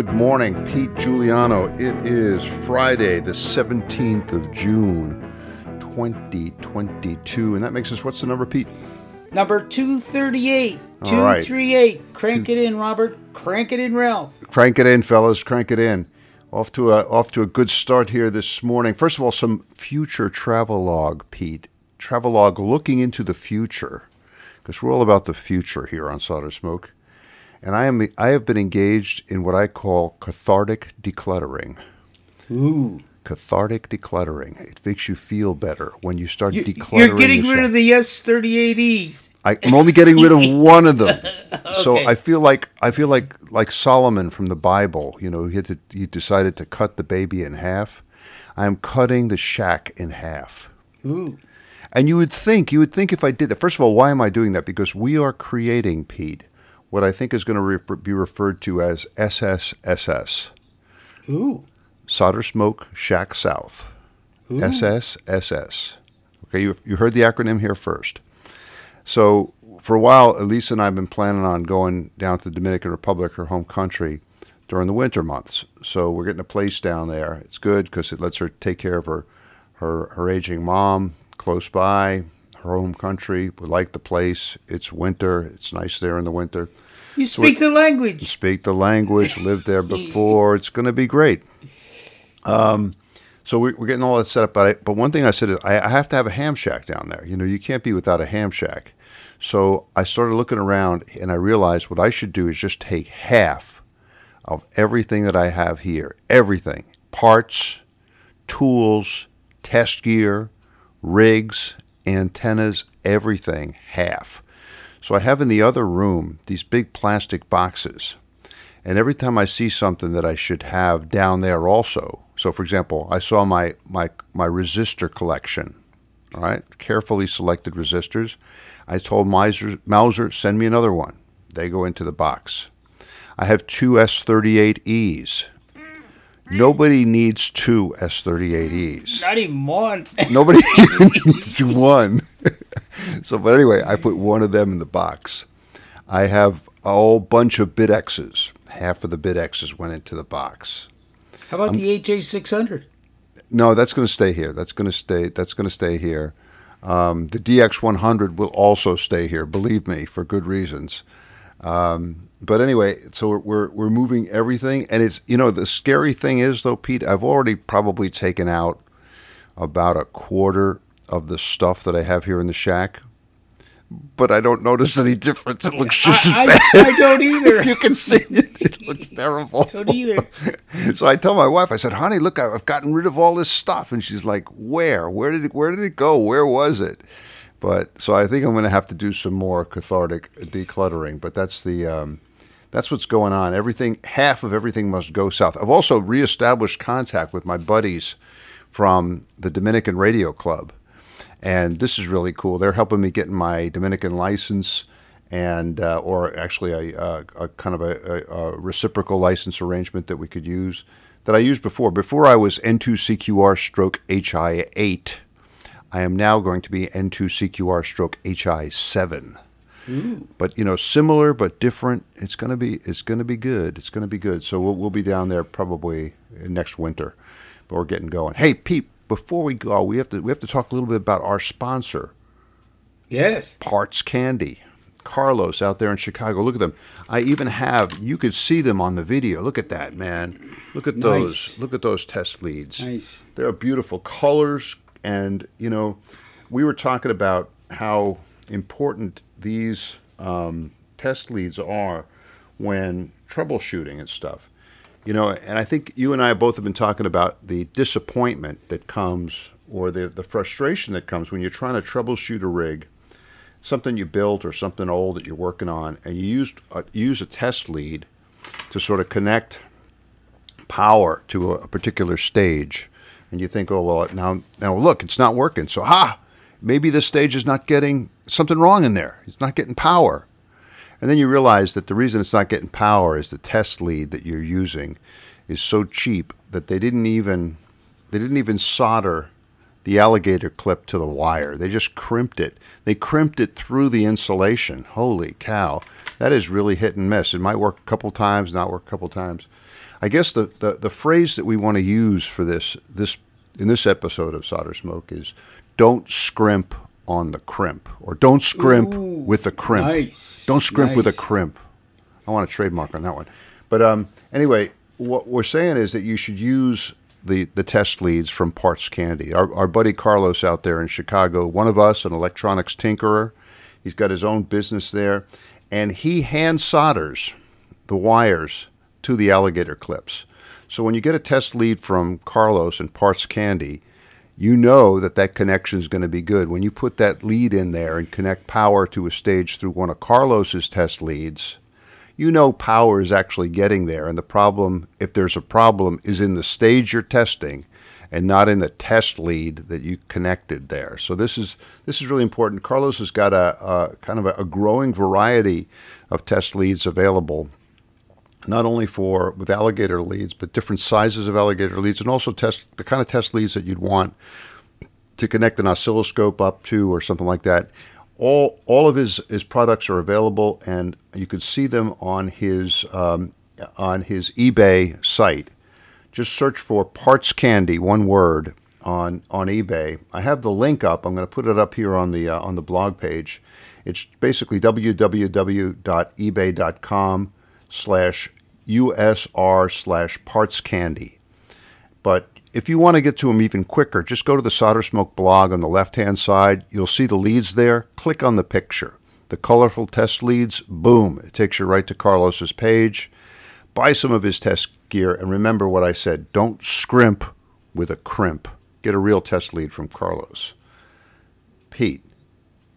Good morning, Pete Juliano. It is Friday, the 17th of June, 2022. And that makes us, what's the number, Pete? Number 238. All right. 238. Crank it in, Robert. Crank it in, Ralph. Crank it in, fellas. Crank it in. Off to a off to a good start here this morning. First of all, some future travelogue, Pete. Travelogue looking into the future, because we're all about the future here on Solder Smoke. And I am I have been engaged in what I call cathartic decluttering. Ooh. Cathartic decluttering. It makes you feel better when you start decluttering. You're getting rid of the S38Es. I, I'm only getting rid of one of them. So I feel like I feel like like Solomon from the Bible. You know, he had to, he decided to cut the baby in half. I'm cutting the shack in half. Ooh. And you would think, you would think if I did that. First of all, why am I doing that? Because we are creating, Pete, what I think is going to re- be referred to as SSSS, Ooh. Solder Smoke Shack South. SSSS. Okay, you, you heard the acronym here first. So for a while, Elisa and I have been planning on going down to the Dominican Republic, her home country, during the winter months. So we're getting a place down there. It's good because it lets her take care of her, her, her aging mom close by, her home country. We like the place. It's winter. It's nice there in the winter. You speak the language. Speak the language, lived there before. It's going to be great. Um, so we, we're getting all that set up. But, I, but one thing I said is I, I have to have a ham shack down there. You know, you can't be without a ham shack. So I started looking around and I realized what I should do is just take half of everything that I have here, everything, parts, tools, test gear, rigs, antennas, everything, half. So I have in the other room these big plastic boxes. And every time I see something that I should have down there also. So for example, I saw my my my resistor collection. All right, carefully selected resistors. I told Mouser, Mouser send me another one. They go into the box. I have two S38Es. Nobody needs two S38Es. Not even one. Nobody needs one. so, but anyway, I put one of them in the box. I have a whole bunch of BITX's. Half of the BITX's went into the box. How about the HA600? No, that's going to stay here. That's going to stay. That's going to stay here. Um, the DX100 will also stay here. Believe me, for good reasons. Um, but anyway, so we're, we're moving everything, and it's you know the scary thing is though, Pete, I've already probably taken out about a quarter of the stuff that I have here in the shack, but I don't notice any difference. It looks just as I, bad. I, I don't either. you can see it. It looks terrible. don't either. So I tell my wife, I said, "Honey, look, I've gotten rid of all this stuff," and she's like, "Where? Where did it? Where did it go? Where was it?" But so I think I'm going to have to do some more cathartic decluttering. But that's the um, that's what's going on. Everything, half of everything must go south. I've also reestablished contact with my buddies from the Dominican Radio Club, and this is really cool. They're helping me get my Dominican license, and uh, or actually a, a, a kind of a, a, a reciprocal license arrangement that we could use that I used before. Before I was N2CQR stroke HI8. I am now going to be N2CQR stroke HI7. But you know, similar but different. It's gonna be it's gonna be good. It's gonna be good. So we'll we'll be down there probably next winter, but we're getting going. Hey, Pete, before we go, we have to we have to talk a little bit about our sponsor, Yes. Parts Candy. Carlos out there in Chicago. Look at them. I even have you could see them on the video. Look at that, man. Look at those. Nice. Look at those test leads. Nice. They're beautiful colors, and you know, we were talking about how important these um, test leads are when troubleshooting and stuff. You know, and I think you and I both have been talking about the disappointment that comes, or the the frustration that comes when you're trying to troubleshoot a rig, something you built or something old that you're working on, and you used a, use a test lead to sort of connect power to a, a particular stage, and you think, oh well, now now look, it's not working. So ha, maybe this stage is not getting something wrong in there. It's not getting power, and then you realize that the reason it's not getting power is the test lead that you're using is so cheap that they didn't even they didn't even solder the alligator clip to the wire. They just crimped it. They crimped it through the insulation. Holy cow. That is really hit and miss. It might work a couple times, not work a couple times. I guess the, the, the phrase that we want to use for this this in this episode of Solder Smoke is don't scrimp on the crimp or don't scrimp Ooh, with the crimp. nice, Don't scrimp with a crimp. I want a trademark on that one. But um, anyway, what we're saying is that you should use the, the test leads from Parts Candy. Our, our buddy Carlos out there in Chicago, one of us, an electronics tinkerer, he's got his own business there, and he hand solders the wires to the alligator clips. So when you get a test lead from Carlos and Parts Candy, you know that that connection is going to be good. When you put that lead in there and connect power to a stage through one of Carlos's test leads, you know power is actually getting there. And the problem, if there's a problem, is in the stage you're testing and not in the test lead that you connected there. So this is this is really important. Carlos has got a, a kind of a, a growing variety of test leads available not only for with alligator leads, but different sizes of alligator leads, and also test the kind of test leads that you'd want to connect an oscilloscope up to or something like that. All all of his, his products are available, and you could see them on his um, on his eBay site. Just search for Parts Candy, one word, on on eBay. I have the link up. I'm going to put it up here on the uh, on the blog page. It's basically www.ebay.com slash USR slash parts candy. But if you want to get to them even quicker, just go to the Solder Smoke blog on the left hand side. You'll see the leads there. Click on the picture. The colorful test leads, boom, it takes you right to Carlos's page. Buy some of his test gear and remember what I said don't scrimp with a crimp. Get a real test lead from Carlos. Pete,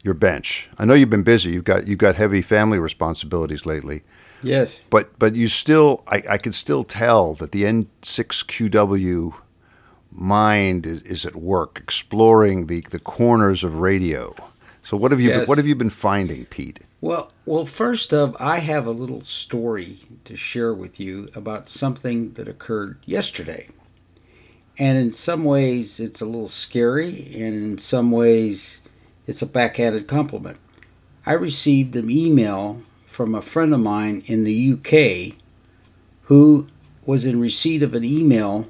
your bench. I know you've been busy. You've got you've got heavy family responsibilities lately. Yes. But but you still, I, I can still tell that the N6QW mind is, is at work exploring the, the corners of radio. So what have you been, what have you been finding, Pete? Well, well, first of, I have a little story to share with you about something that occurred yesterday. And in some ways, it's a little scary, and in some ways, it's a backhanded compliment. I received an email from a friend of mine in the UK who was in receipt of an email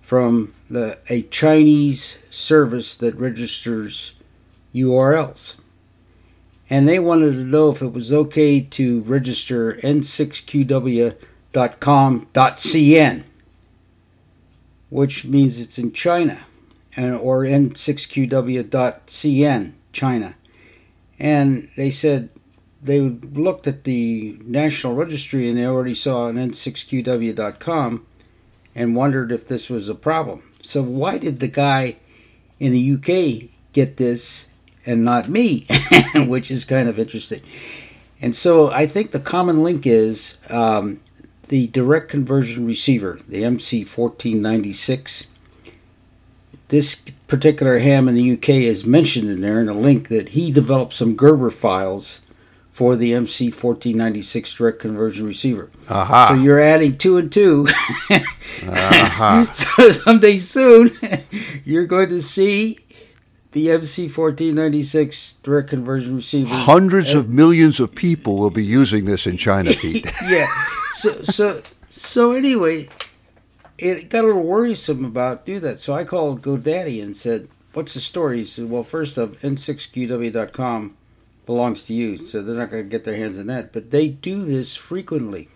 from the, a Chinese service that registers URLs and they wanted to know if it was okay to register n6qw.com.cn, which means it's in China, and or n6qw.cn, China. And they said they looked at the national registry and they already saw an n6qw.com and wondered if this was a problem. So why did the guy in the UK get this and not me, which is kind of interesting. And so I think the common link is um, the direct conversion receiver, the MC1496. This particular ham in the UK is mentioned in there in a link that he developed some Gerber files for the MC1496 direct conversion receiver. Aha. So you're adding two and two. Aha. so someday soon, you're going to see the MC1496 direct conversion receiver. Hundreds of millions of people will be using this in China, Pete. yeah. So so so anyway, it got a little worrisome about do that. So I called GoDaddy and said, "What's the story?" He said, "Well, first of n6qw.com belongs to you, so they're not going to get their hands on that. But they do this frequently.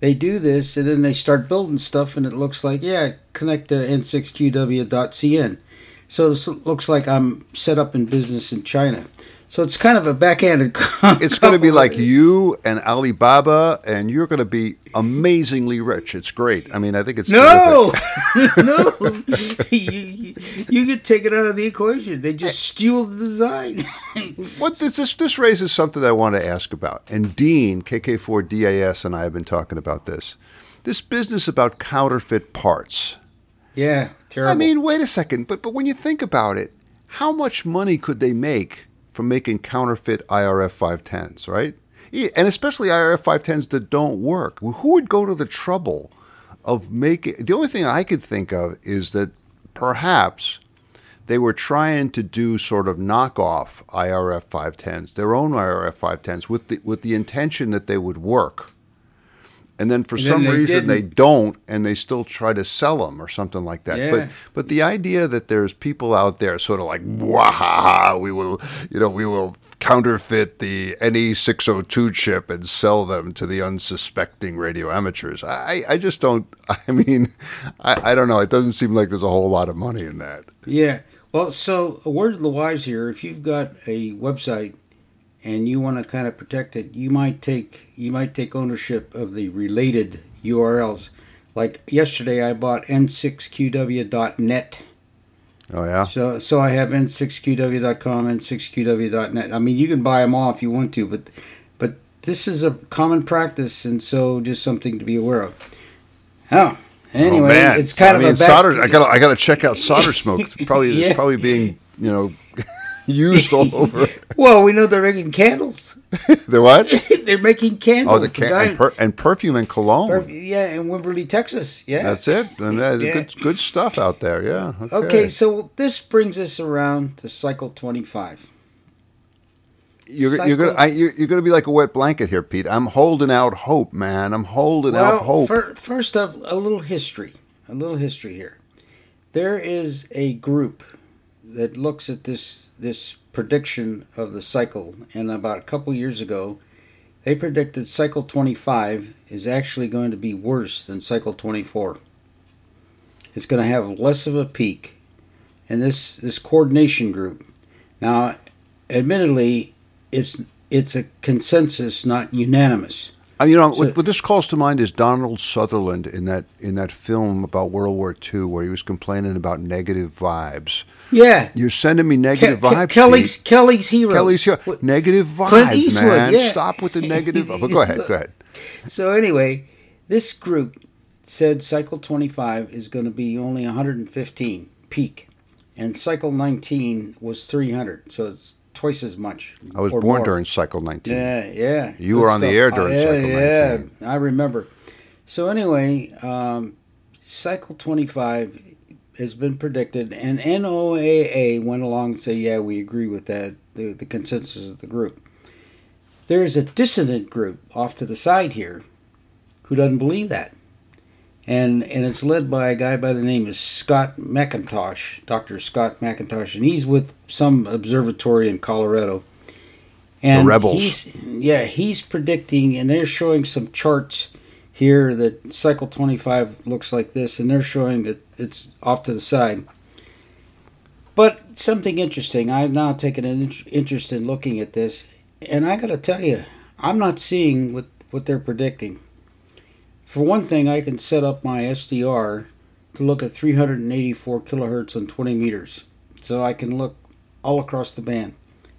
They do this, and then they start building stuff, and it looks like, yeah, connect to n6qw.cn. So it looks like I'm set up in business in China. So it's kind of a backhanded. It's going to be like you and Alibaba, and you're going to be amazingly rich. It's great. I mean, I think it's No, no, you, you, get taken out of the equation. They just steal the design. What this, this this raises something I want to ask about. And Dean KK4DAS and I have been talking about this. This business about counterfeit parts. yeah, terrible. I mean, wait a second, but but when you think about it, how much money could they make from making counterfeit IRF 510s, right? And especially IRF 510s that don't work. Who would go to the trouble of making The only thing I could think of is that perhaps they were trying to do sort of knockoff IRF 510s, their own IRF 510s with the with the intention that they would work. And then for And some then they reason they didn't. don't, and they still try to sell them or something like that. Yeah. But but the idea that there's people out there sort of like, Wahaha, we will, you know, we will counterfeit the NE six hundred two chip and sell them to the unsuspecting radio amateurs. I I just don't. I mean, I I don't know. It doesn't seem like there's a whole lot of money in that. Yeah. Well, so a word of the wise here: if you've got a website and you want to kind of protect it, you might take you might take ownership of the related URLs. Like yesterday, I bought n6qw.net. Oh yeah. So so I have n6qw.com, n6qw.net. I mean, you can buy them all if you want to, but but this is a common practice, and so just something to be aware of. Oh, anyway, oh, it's kind I of mean, a solder. I got. I got to check out solder smoke. Probably Yeah. it's probably being you know used all over. Well, we know they're making candles. the what? they're making candles. Oh, the can- and, per- and perfume and cologne. Perf- yeah, in Wimberley, Texas. Yeah. That's it. And Yeah. good, good stuff out there. Yeah. Okay. okay, so this brings us around to cycle 25. you're, you're gonna I, you're, you're gonna be like a wet blanket here, Pete. I'm holding out hope, man. I'm holding out hope. fir- first of a little history. A little history here. There is a group that looks at this this prediction of the cycle, and about a couple years ago, they predicted cycle 25 is actually going to be worse than cycle 24. It's going to have less of a peak, and this this coordination group. Now, admittedly, it's it's a consensus, not unanimous. Uh, you know, So- what, what this calls to mind is Donald Sutherland in that in that film about World War II, where he was complaining about negative vibes. Yeah, You're sending me negative Ke- Ke- vibes, Kelly's Pete. Kelly's hero. Kelly's here. Wh- Negative vibes, man. yeah. Stop with the negative. But go ahead. Go ahead. So anyway, this group said cycle 25 is going to be only 115 peak, and cycle 19 was 300, so it's twice as much. I was born more. during cycle 19. Yeah, yeah. You Good were on the air during yeah, cycle yeah, 19. I remember. So anyway, um, cycle 25 has been predicted, and NOAA went along and said, "Yeah, we agree with that." The, the consensus of the group. There is a dissident group off to the side here, who doesn't believe that, and and it's led by a guy by the name of Scott McIntosh, Doctor Scott McIntosh, and he's with some observatory in Colorado. And rebels. He's, yeah, he's predicting, and they're showing some charts here that cycle 25 looks like this, and they're showing that it's off to the side. But something interesting, I've now taken an interest in looking at this, and I got to tell you, I'm not seeing what, what they're predicting. For one thing, I can set up my SDR to look at 384 kilohertz on 20 meters, so I can look all across the band.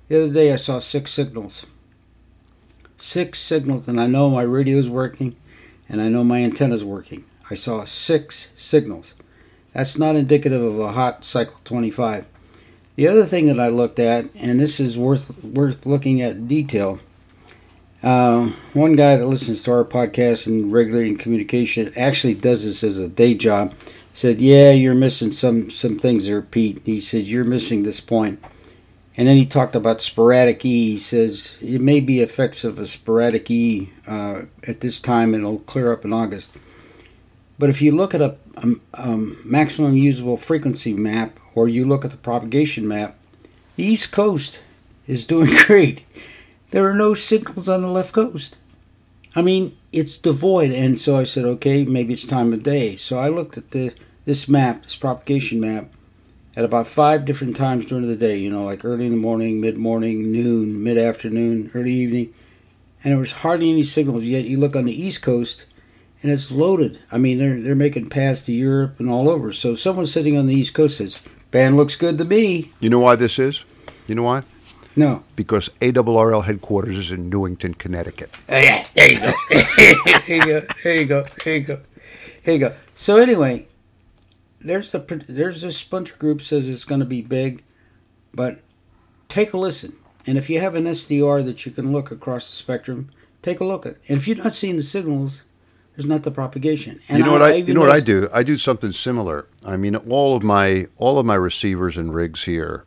The other day, I saw six signals. Six signals, and I know my radio's working, and I know my antenna's working. I saw six signals. That's not indicative of a hot cycle 25. The other thing that I looked at, and this is worth worth looking at in detail. Uh, one guy that listens to our podcast and regulating communication actually does this as a day job. Said, "Yeah, you're missing some some things there, Pete." He said, "You're missing this point." And then he talked about sporadic E. He says it may be effects of a sporadic E uh, at this time, and it'll clear up in August. But if you look at a, um, um, maximum usable frequency map, or you look at the propagation map, the East Coast is doing great. There are no signals on the left coast. I mean, it's devoid. And so I said, okay, maybe it's time of day. So I looked at the this map, this propagation map, at about five different times during the day. You know, like early in the morning, mid morning, noon, mid afternoon, early evening, and there was hardly any signals. Yet you look on the East Coast, and it's loaded. I mean, they're they're making paths to Europe and all over. So someone sitting on the East Coast says, "Band looks good to me." You know why this is? You know why? No, Because ARRL headquarters is in Newington, Connecticut. Oh, yeah, there you go. there you go. There you go. There you go. There you go. So anyway, there's the pr- there's this splinter group says it's going to be big, but take a listen. And if you have an SDR that you can look across the spectrum, take a look at. And if you're not seeing the signals, there's not the propagation. And you know what I, you know what I do? I do something similar. I mean, all of my all of my receivers and rigs here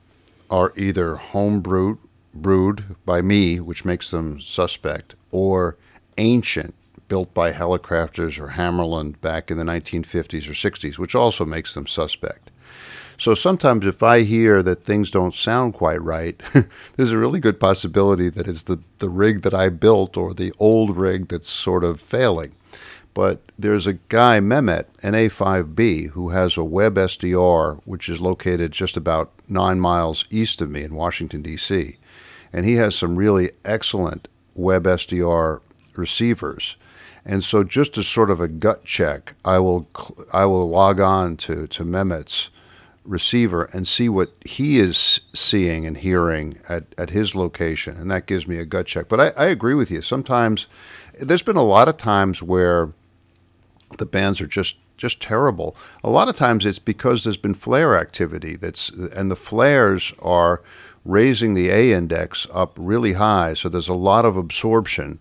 are either home brewed brewed by me, which makes them suspect, or ancient built by Hallicrafters or Hammarlund back in the 1950s or 60s, which also makes them suspect. So sometimes if I hear that things don't sound quite right, there's a really good possibility that it's the, the rig that I built or the old rig that's sort of failing. But there's a guy, Mehmet, an A5B, who has a WebSDR, which is located just about nine miles east of me in Washington, D.C. And he has some really excellent WebSDR receivers. And so, just as sort of a gut check, I will I will log on to to Mehmet's receiver and see what he is seeing and hearing at, at his location, and that gives me a gut check. But I, I agree with you. Sometimes there's been a lot of times where the bands are just just terrible. A lot of times it's because there's been flare activity that's and the flares are raising the A index up really high, so there's a lot of absorption.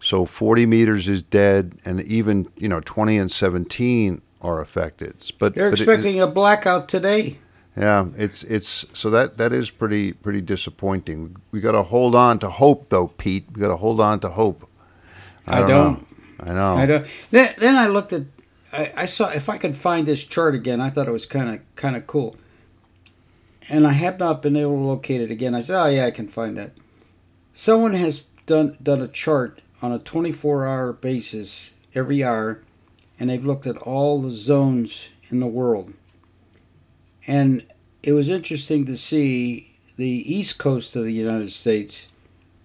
So 40 meters is dead, and even you know 20 and 17 are affected. But they're but expecting it, a blackout today. Yeah, it's it's so that that is pretty pretty disappointing. We got to hold on to hope, though, Pete. We got to hold on to hope. I, I don't. don't. I know. I don't. Then, then I looked at. I, I saw if I could find this chart again. I thought it was kind of kind of cool. And I have not been able to locate it again. I said, "Oh yeah, I can find that." Someone has done done a chart on a 24-hour basis every hour, and they've looked at all the zones in the world. And it was interesting to see the east coast of the United States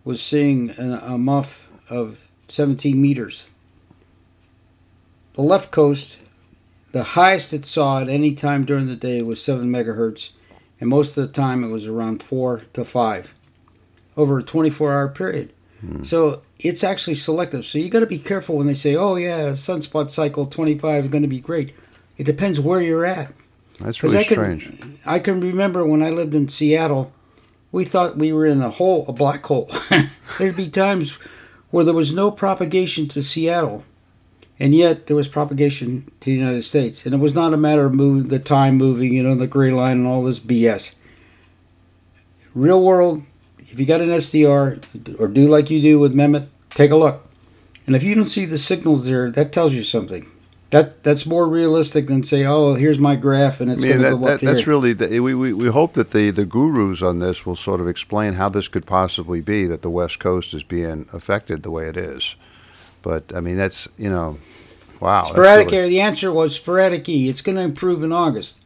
was seeing a MUF of 17 meters the left coast, the highest it saw at any time during the day was 7 megahertz, and most of the time it was around 4 to 5 over a 24 hour period. Hmm. So it's actually selective. So you got to be careful when they say, oh, yeah, sunspot cycle 25 is going to be great. It depends where you're at. That's really I strange. Can, I can remember when I lived in Seattle, we thought we were in a hole, a black hole. There'd be times where there was no propagation to Seattle and yet there was propagation to the United States. And it was not a matter of moving the time moving, you know, the gray line and all this BS. Real world, if you got an SDR or do like you do with Mehmet, take a look. And if you don't see the signals there, that tells you something. That that's more realistic than say, oh, here's my graph and it's mean, going to go up that, That's really the, we, we we hope that the the gurus on this will sort of explain how this could possibly be that the West Coast is being affected the way it is. But I mean, that's you know, wow. Sporadic really... air. The answer was sporadic E. It's going to improve in August.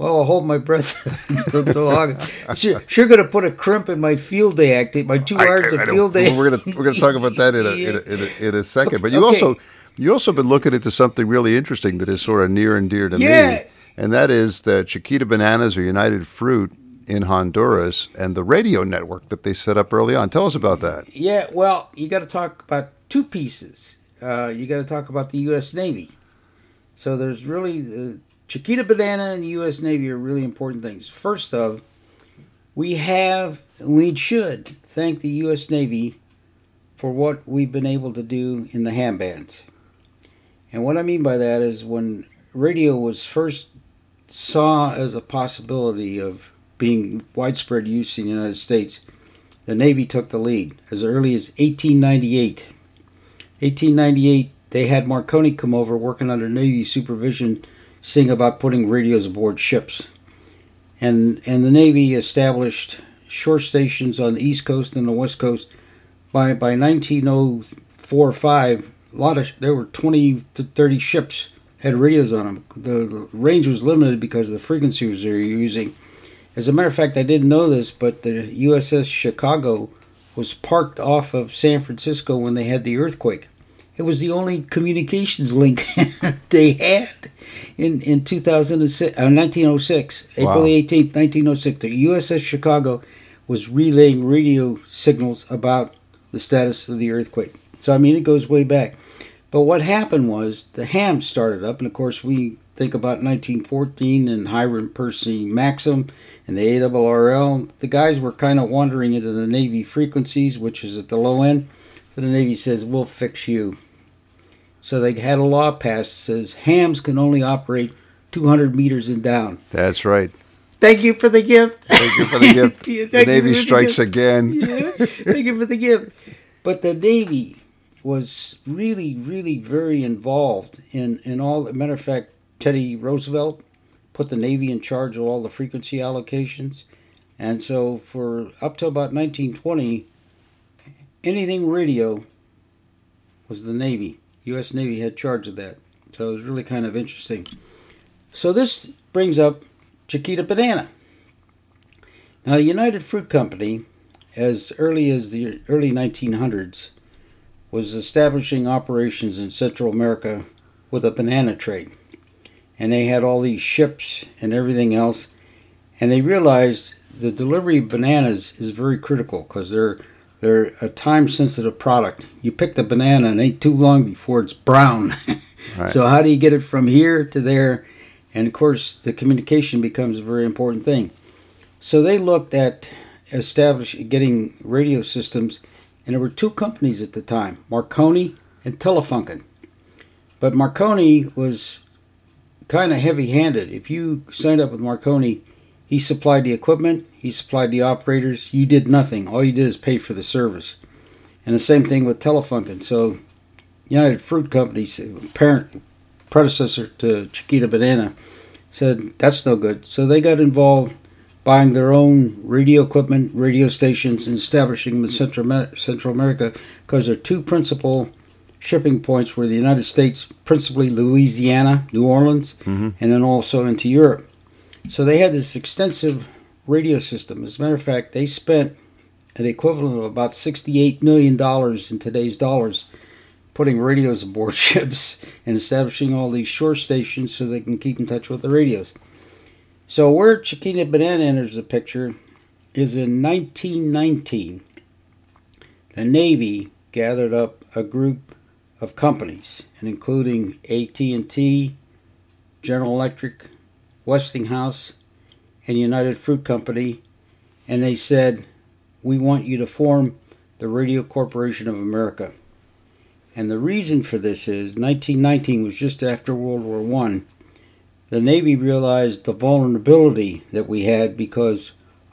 Well, I'll hold my breath until August. Sure, sure going to put a crimp in my field day activity. My two hours of field day. We're going to we're to talk about that in a, in a, in a, in a second. But you okay. also you also been looking into something really interesting that is sort of near and dear to yeah. me, and that is that Chiquita Bananas or United Fruit in Honduras and the radio network that they set up early on. Tell us about that. Yeah, well, you got to talk about two pieces. Uh, you got to talk about the U.S. Navy. So there's really the Chiquita Banana and the U.S. Navy are really important things. First of, we have we should thank the U.S. Navy for what we've been able to do in the ham bands. And what I mean by that is when radio was first saw as a possibility of being widespread use in the United States, the Navy took the lead as early as 1898. 1898, they had Marconi come over working under Navy supervision, seeing about putting radios aboard ships. And, and the Navy established shore stations on the East Coast and the West Coast. By, by 1904 5, a lot of, there were 20 to 30 ships had radios on them. The, the range was limited because of the frequencies they were using. As a matter of fact, I didn't know this, but the USS Chicago was parked off of San Francisco when they had the earthquake. It was the only communications link they had in in 2006, uh, 1906, wow. April 18th, 1906. The USS Chicago was relaying radio signals about the status of the earthquake. So I mean, it goes way back. But what happened was the ham started up, and of course we think about 1914 and Hiram Percy Maxim and the ARRL. The guys were kind of wandering into the Navy frequencies, which is at the low end. So the Navy says, "We'll fix you." So they had a law passed that says hams can only operate 200 meters and down. That's right. Thank you for the gift. Thank you for the gift. the Navy strikes the again. yeah. Thank you for the gift. But the Navy was really, really very involved in, in all. As a matter of fact, Teddy Roosevelt put the Navy in charge of all the frequency allocations. And so for up to about 1920, anything radio was the Navy. U.S. Navy had charge of that. So it was really kind of interesting. So this brings up Chiquita Banana. Now, the United Fruit Company, as early as the early 1900s, was establishing operations in Central America with a banana trade. And they had all these ships and everything else. And they realized the delivery of bananas is very critical because they're they're a time sensitive product. You pick the banana and it ain't too long before it's brown. right. So how do you get it from here to there? And of course, the communication becomes a very important thing. So they looked at establishing getting radio systems, and there were two companies at the time, Marconi and Telefunken. But Marconi was kind of heavy-handed. If you signed up with Marconi, he supplied the equipment, he supplied the operators. You did nothing. All you did is pay for the service. And the same thing with Telefunken. So, United Fruit Company, parent predecessor to Chiquita Banana, said that's no good. So they got involved buying their own radio equipment, radio stations, and establishing them in Central, Central America because there are two principal shipping points were the United States, principally Louisiana, New Orleans, mm-hmm. and then also into Europe. So they had this extensive radio system. As a matter of fact, they spent an equivalent of about $68 million in today's dollars putting radios aboard ships and establishing all these shore stations so they can keep in touch with the radios. So, where Chiquita Banana enters the picture is in 1919. The Navy gathered up a group of companies, including AT&T, General Electric, Westinghouse, and United Fruit Company, and they said, We want you to form the Radio Corporation of America. And the reason for this is 1919 was just after World War One. The Navy realized the vulnerability that we had because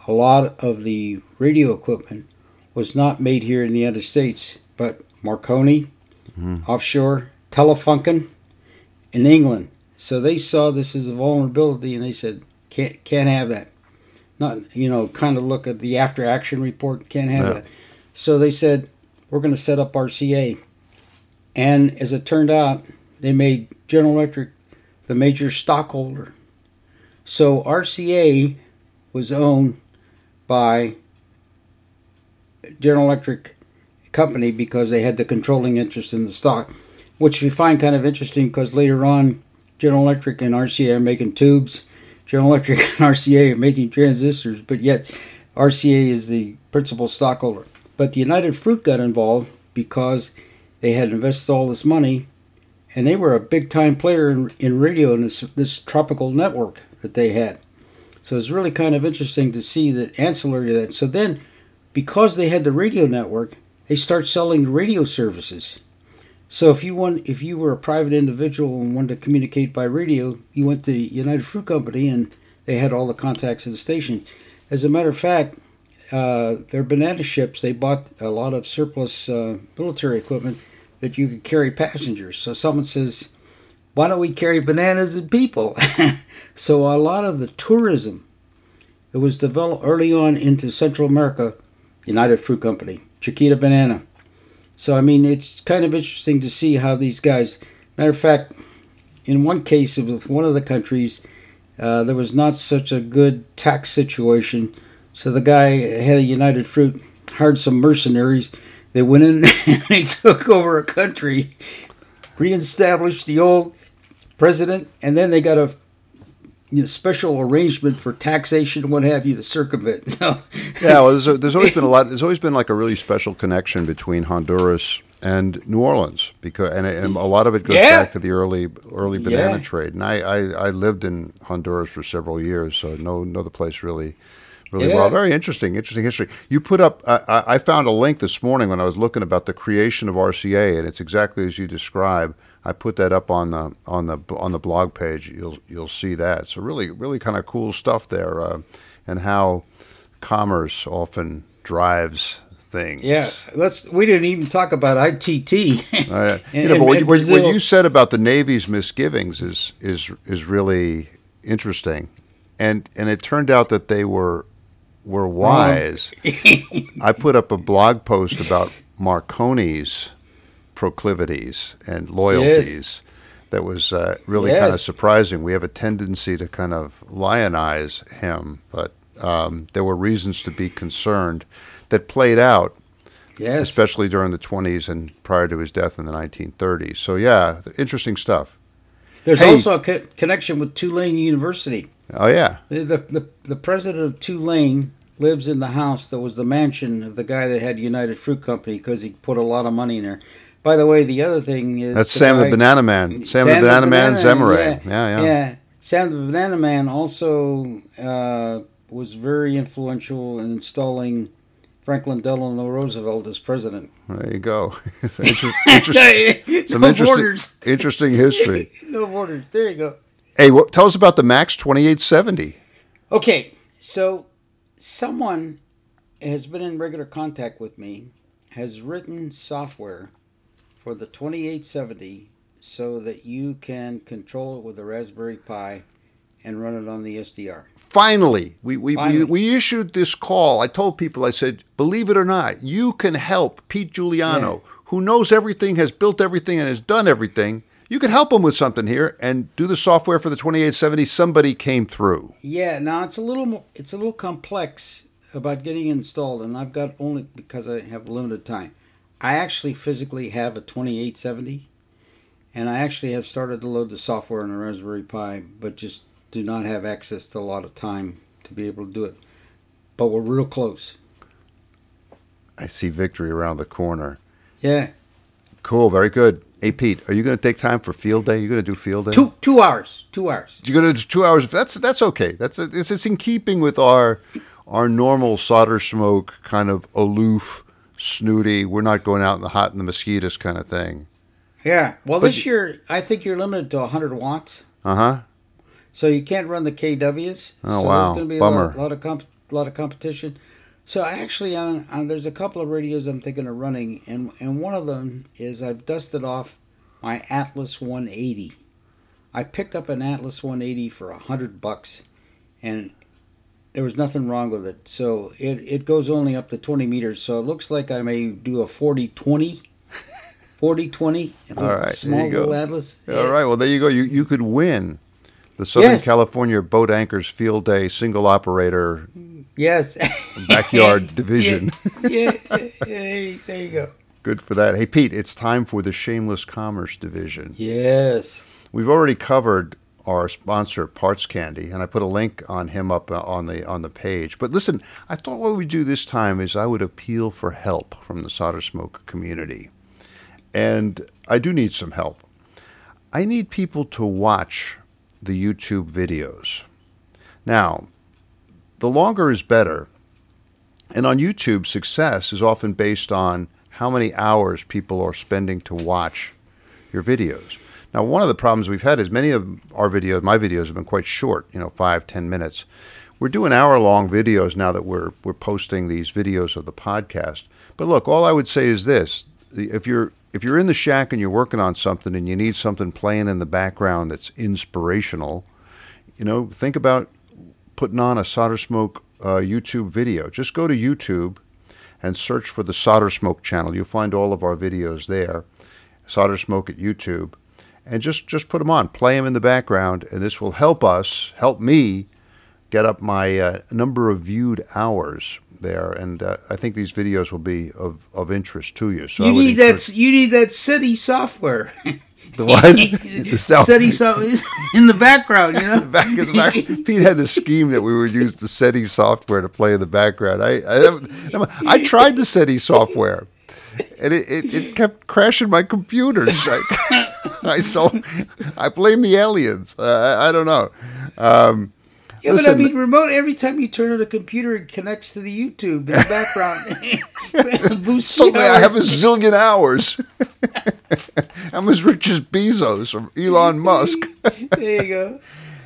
a lot of the radio equipment was not made here in the United States, but Marconi, mm-hmm. offshore, Telefunken, in England. So they saw this as a vulnerability and they said, can't can't have that. Not you know, kind of look at the after action report, can't have yeah. that. So they said, We're gonna set up RCA. And as it turned out, they made General Electric the major stockholder. So RCA was owned by General Electric Company because they had the controlling interest in the stock, which we find kind of interesting because later on General Electric and RCA are making tubes. General Electric and RCA are making transistors, but yet RCA is the principal stockholder. But the United Fruit got involved because they had invested all this money, and they were a big time player in, in radio in this, this tropical network that they had. So it's really kind of interesting to see that ancillary to that. So then, because they had the radio network, they start selling radio services. So if you want, if you were a private individual and wanted to communicate by radio, you went to United Fruit Company and they had all the contacts at the station. As a matter of fact, uh, their banana ships, they bought a lot of surplus uh, military equipment that you could carry passengers. So someone says, why don't we carry bananas and people? so a lot of the tourism that was developed early on into Central America, United Fruit Company, Chiquita Banana, so I mean, it's kind of interesting to see how these guys. Matter of fact, in one case of one of the countries, uh, there was not such a good tax situation. So the guy head of United Fruit hired some mercenaries. They went in and they took over a country, reestablished the old president, and then they got a you know, special arrangement for taxation what have you to circumvent. So, yeah, well, there's, a, there's always been a lot. There's always been like a really special connection between Honduras and New Orleans because, and, and a lot of it goes yeah. back to the early early banana yeah. trade. And I, I, I lived in Honduras for several years, so know know the place really really yeah. well. Very interesting, interesting history. You put up. I, I found a link this morning when I was looking about the creation of RCA, and it's exactly as you describe. I put that up on the on the on the blog page. You'll you'll see that. So really really kind of cool stuff there, uh, and how commerce often drives things. Yeah, let's. We didn't even talk about ITT. Uh, you in- know, but what, you, what, what you said about the Navy's misgivings is is is really interesting, and and it turned out that they were were wise. I put up a blog post about Marconi's proclivities and loyalties. That was uh, really kind of surprising. We have a tendency to kind of lionize him, but um, there were reasons to be concerned that played out yes, especially during the 20s and prior to his death in the 1930s. So yeah, interesting stuff. there's Hey. also a co- connection with Tulane University. Oh yeah, The, the the the president of Tulane lives in the house that was the mansion of the guy that had United Fruit Company because he put a lot of money in there. By the way, the other thing is that's Sam the Banana Man. Sam, the Banana, Man Zemurray. Yeah, yeah. yeah. Sam the Banana Man also uh, was very influential in installing Franklin Delano Roosevelt as president. There you go. Inter- interest- some no interesting, borders. interesting history. no borders. There you go. Hey, what, tell us about the Max 2870. Okay, so someone has been in regular contact with me, has written software for the 2870 so that you can control it with a Raspberry Pi and run it on the SDR. Finally, we, we, Finally. we, we issued this call. I told people, I said, believe it or not, you can help Pete Juliano, who knows everything, has built everything, and has done everything. You can help him with something here and do the software for the 2870. Somebody came through. Yeah, now it's a little mo- it's a little complex about getting installed, and I've got only because I have limited time. I actually physically have a 2870, and I actually have started to load the software on a Raspberry Pi, but just do not have access to a lot of time to be able to do it. But we're real close. I see victory around the corner. Yeah, Cool, very good. Hey Pete, are you going to take time for field day? You're going to do field day? two two hours, two hours. You're going to do two hours. That's that's okay. That's it's, it's in keeping with our our normal solder smoke kind of aloof, snooty. We're not going out in the hot and the mosquitoes kind of thing. Yeah. Well, But this year I think you're limited to 100 watts. Uh huh. So you can't run the KWs. Oh, so wow. There's going to be a Bummer. lot, lot of comp- lot of competition. So actually, uh, uh, there's a couple of radios I'm thinking of running, and and one of them is I've dusted off my Atlas 180. I picked up an Atlas 180 for a hundred bucks, and there was nothing wrong with it. So it, it goes only up to 20 meters. So it looks like I may do a 40 20. 40 20. All right, there Small little Atlas. All right. Well, there you go. You you could win the Southern Yes. California Boat Anchors Field Day single operator Yes. backyard division. yeah, yeah, yeah, there you go. Good for that. Hey Pete, it's time for the Shameless Commerce division. Yes. We've already covered our sponsor, Parts Candy, and I put a link on him up uh, on the on the page. But listen, I thought what we'd do this time is I would appeal for help from the solder smoke community, and I do need some help. I need people to watch the YouTube videos. Now, the longer is better, and on YouTube, success is often based on how many hours people are spending to watch your videos. Now, one of the problems we've had is many of our videos, my videos, have been quite short, you know, five, ten minutes. We're doing hour long videos now that we're, we're posting these videos of the podcast. But look, all I would say is this if you're, if you're in the shack and you're working on something and you need something playing in the background that's inspirational, you know, think about putting on a solder smoke uh, YouTube video. Just go to YouTube and search for the Solder Smoke channel. You'll find all of our videos there. Solder Smoke at YouTube, and just just put them on. Play them in the background, and this will help us, help me, get up my uh, number of viewed hours there. And uh, I think these videos will be of, of interest to you. So you need that. You need that SETI software. The what? The SETI so in the background. You know. back the back. Pete had the scheme that we would use the SETI software to play in the background. I I, I tried the SETI software, and it, it, it kept crashing my computers. I, I so I blame the aliens. Uh, I, I don't know. Um, Yeah, but I mean, remote. Every time you turn on a computer, it connects to the YouTube in the background. Suddenly I have a zillion hours. I'm as rich as Bezos or Elon Musk. There you go.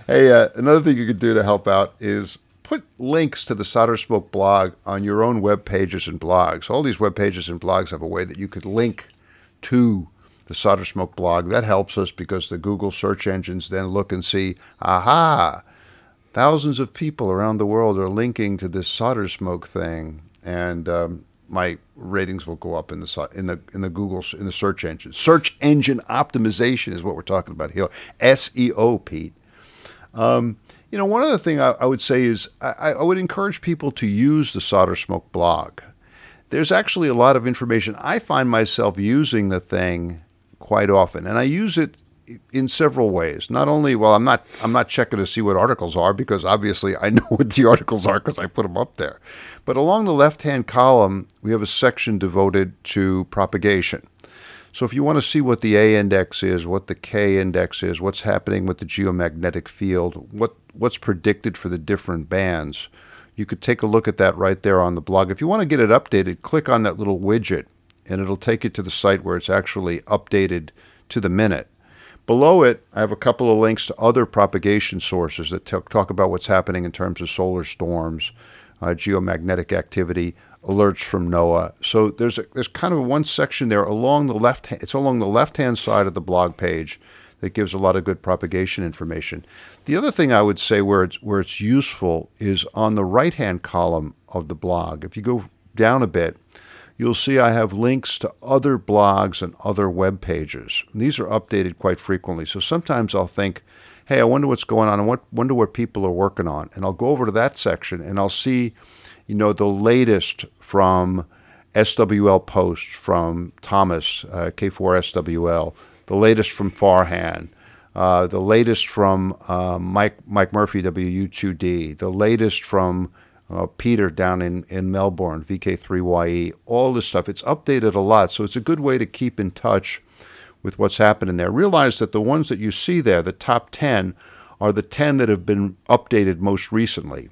Hey, uh, another thing you could do to help out is put links to the Solder Smoke blog on your own web pages and blogs. All these web pages and blogs have a way that you could link to the Solder Smoke blog. That helps us because the Google search engines then look and see, aha, thousands of people around the world are linking to this solder smoke thing, and um, my ratings will go up in the in the in the Google in the search engine. Search engine optimization is what we're talking about here. SEO, Pete. Um, you know, one other thing I, I would say is I, I would encourage people to use the Solder Smoke blog. There's actually a lot of information. I find myself using the thing quite often, and I use it in several ways. Not only, well, I'm not I'm not checking to see what articles are because obviously I know what the articles are because I put them up there. But along the left-hand column, we have a section devoted to propagation. So if you want to see what the A index is, what the K index is, what's happening with the geomagnetic field, what what's predicted for the different bands, you could take a look at that right there on the blog. If you want to get it updated, click on that little widget and it'll take you to the site where it's actually updated to the minute. Below it, I have a couple of links to other propagation sources that t- talk about what's happening in terms of solar storms, uh, geomagnetic activity, alerts from NOAA. So there's a, there's kind of one section there along the left. It's along the left hand side of the blog page that gives a lot of good propagation information. The other thing I would say where it's where it's useful is on the right hand column of the blog. If you go down a bit, you'll see I have links to other blogs and other web pages. These are updated quite frequently. So sometimes I'll think, hey, I wonder what's going on. I wonder what people are working on. And I'll go over to that section and I'll see, you know, the latest from SWL Post, from Thomas, uh, K4SWL, the latest from Farhan, uh, the latest from uh, Mike, Mike Murphy, WU2D, the latest from uh, Peter down in, in Melbourne, VK3YE, all this stuff. It's updated a lot, so it's a good way to keep in touch with what's happening there. Realize that the ones that you see there, the top 10, are the 10 that have been updated most recently.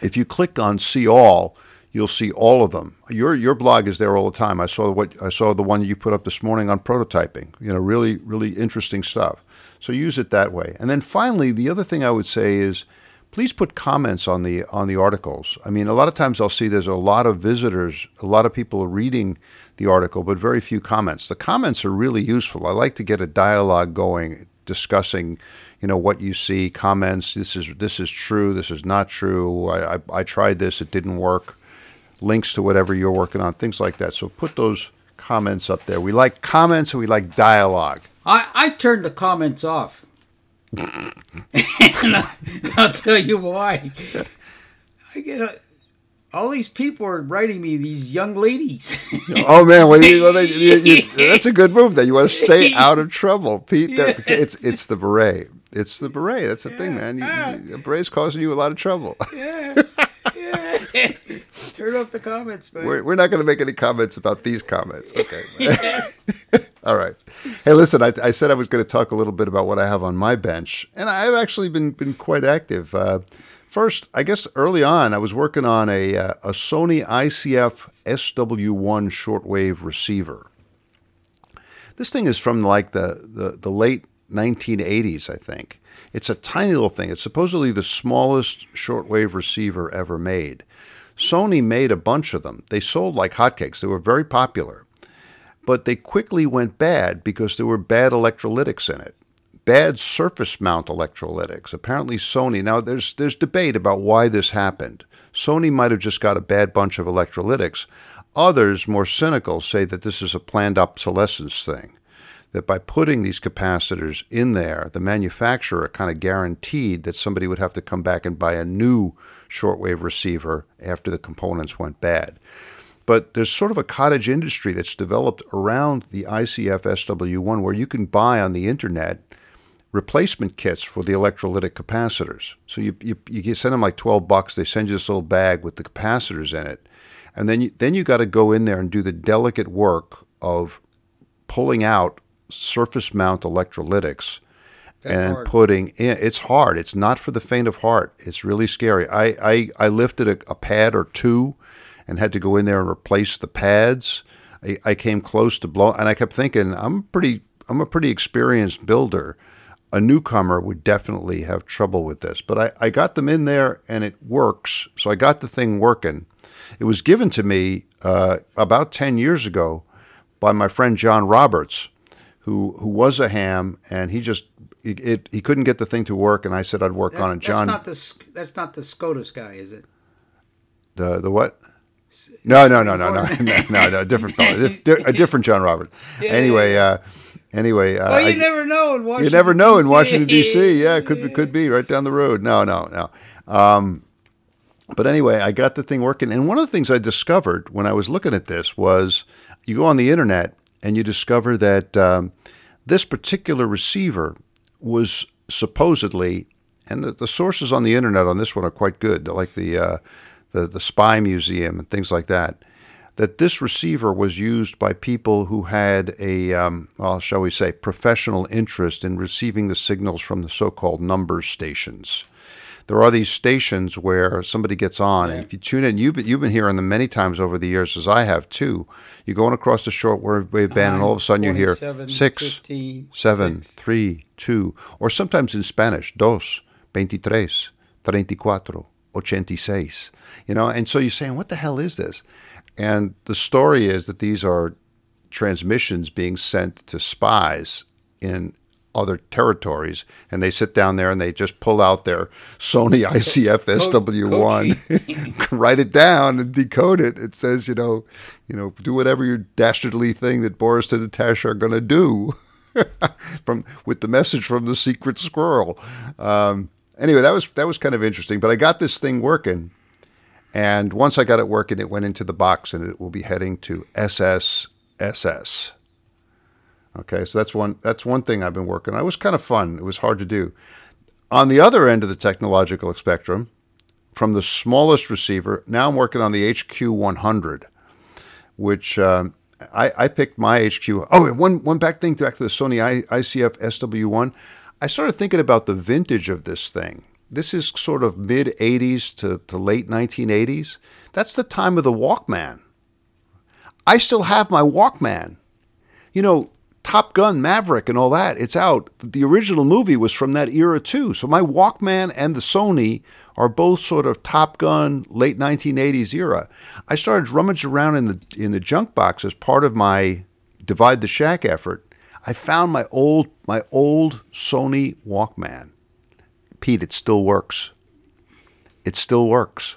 If you click on See All, you'll see all of them. Your your blog is there all the time. I saw what I saw the one you put up this morning on prototyping. You know, really really interesting stuff. So use it that way. And then finally, the other thing I would say is please put comments on the on the articles. I mean, a lot of times I'll see there's a lot of visitors, a lot of people are reading the article, but very few comments. The comments are really useful. I like to get a dialogue going, discussing, you know, what you see, comments. This is this is true. This is not true. I, I, I tried this. It didn't work. Links to whatever you're working on, things like that. So put those comments up there. We like comments and we like dialogue. I, I turned the comments off and I'll tell you why. I get a, all these people are writing me these young ladies. oh man, well, you, well they, you, you, that's a good move. That you want to stay out of trouble, Pete. It's it's the beret. It's the beret. That's the yeah. thing, man. You, ah. the beret's causing you a lot of trouble. Yeah. Turn off the comments, man. We're, we're not going to make any comments about these comments. Okay. All right. Hey, listen, I, I, said I was going to talk a little bit about what I have on my bench, and I've actually been, been quite active. Uh, first, I guess early on, I was working on a, uh, a Sony ICF SW1 shortwave receiver. This thing is from like the, the, the late 1980s, I think. It's a tiny little thing. It's supposedly the smallest shortwave receiver ever made. Sony made a bunch of them. They sold like hotcakes. They were very popular. But they quickly went bad because there were bad electrolytics in it. Bad surface mount electrolytics. Apparently Sony now there's there's debate about why this happened. Sony might have just got a bad bunch of electrolytics. Others, more cynical, say that this is a planned obsolescence thing that by putting these capacitors in there, the manufacturer kind of guaranteed that somebody would have to come back and buy a new shortwave receiver after the components went bad. But there's sort of a cottage industry that's developed around the ICF SW1 where you can buy on the internet replacement kits for the electrolytic capacitors. So you, you, you send them like 12 bucks, they send you this little bag with the capacitors in it. And then you, then you got to go in there and do the delicate work of pulling out surface mount electrolytics That's and hard. putting in. It's hard. It's not for the faint of heart. It's really scary. I I, I lifted a, a pad or two, and had to go in there and replace the pads. I, I came close to blow, and I kept thinking I'm pretty. I'm a pretty experienced builder. a newcomer would definitely have trouble with this. But I, I got them in there and it works. So I got the thing working. It was given to me uh, about 10 years ago by my friend John Roberts, who, who was a ham, and he just it, it, he couldn't get the thing to work, and I said I'd work That- on it. John, That's not the that's not the SCOTUS guy, is it? the the what? No, no, no, no, no, no, no, no, different fellow, a different John Roberts. Anyway, uh, anyway, uh, Well, you I- never know in Washington. you never know in Washington D.C. Yeah, it could be, could be right down the road. No, no, no. Um, but anyway, I got the thing working, and one of the things I discovered when I was looking at this was you go on the internet and you discover that um, this particular receiver was supposedly, and the, the sources on the internet on this one are quite good, like the uh, the the Spy Museum and things like that. That this receiver was used by people who had a, um, well, shall we say, professional interest in receiving the signals from the so-called number stations there are these stations where somebody gets on, and if you tune in, you've been, you've been hearing them many times over the years, as I have too. You're going across the shortwave band, and all of a sudden you hear 47, six, 15, seven, six. three, two, or sometimes in Spanish, dos, veintitrés, treinta y cuatro, ochenta y seis. You know, and so you're saying, what the hell is this? And the story is that these are transmissions being sent to spies in other territories, and they sit down there and they just pull out their Sony ICF SW1, write it down and decode it. It says, you know, you know, do whatever your dastardly thing that Boris and Natasha are going to do, from with the message from the secret squirrel. Um, anyway, that was that was kind of interesting. But I got this thing working, and once I got it working, it went into the box, and it will be heading to SSSS. Okay, so that's one that's one thing I've been working on. It was kind of fun. It was hard to do. On the other end of the technological spectrum, from the smallest receiver, now I'm working on the HQ100, which um, I, I picked my HQ. Oh, one one back thing back to the Sony I, ICF SW1. I started thinking about the vintage of this thing. This is sort of mid 80s to, to late 1980s. That's the time of the Walkman. I still have my Walkman. You know, Top Gun, Maverick, and all that, it's out. The original movie was from that era too. So my Walkman and the Sony are both sort of Top Gun, late 1980s era. I started rummaging around in the in the junk box as part of my Divide the Shack effort. I found my old my old Sony Walkman. Pete, it still works. It still works.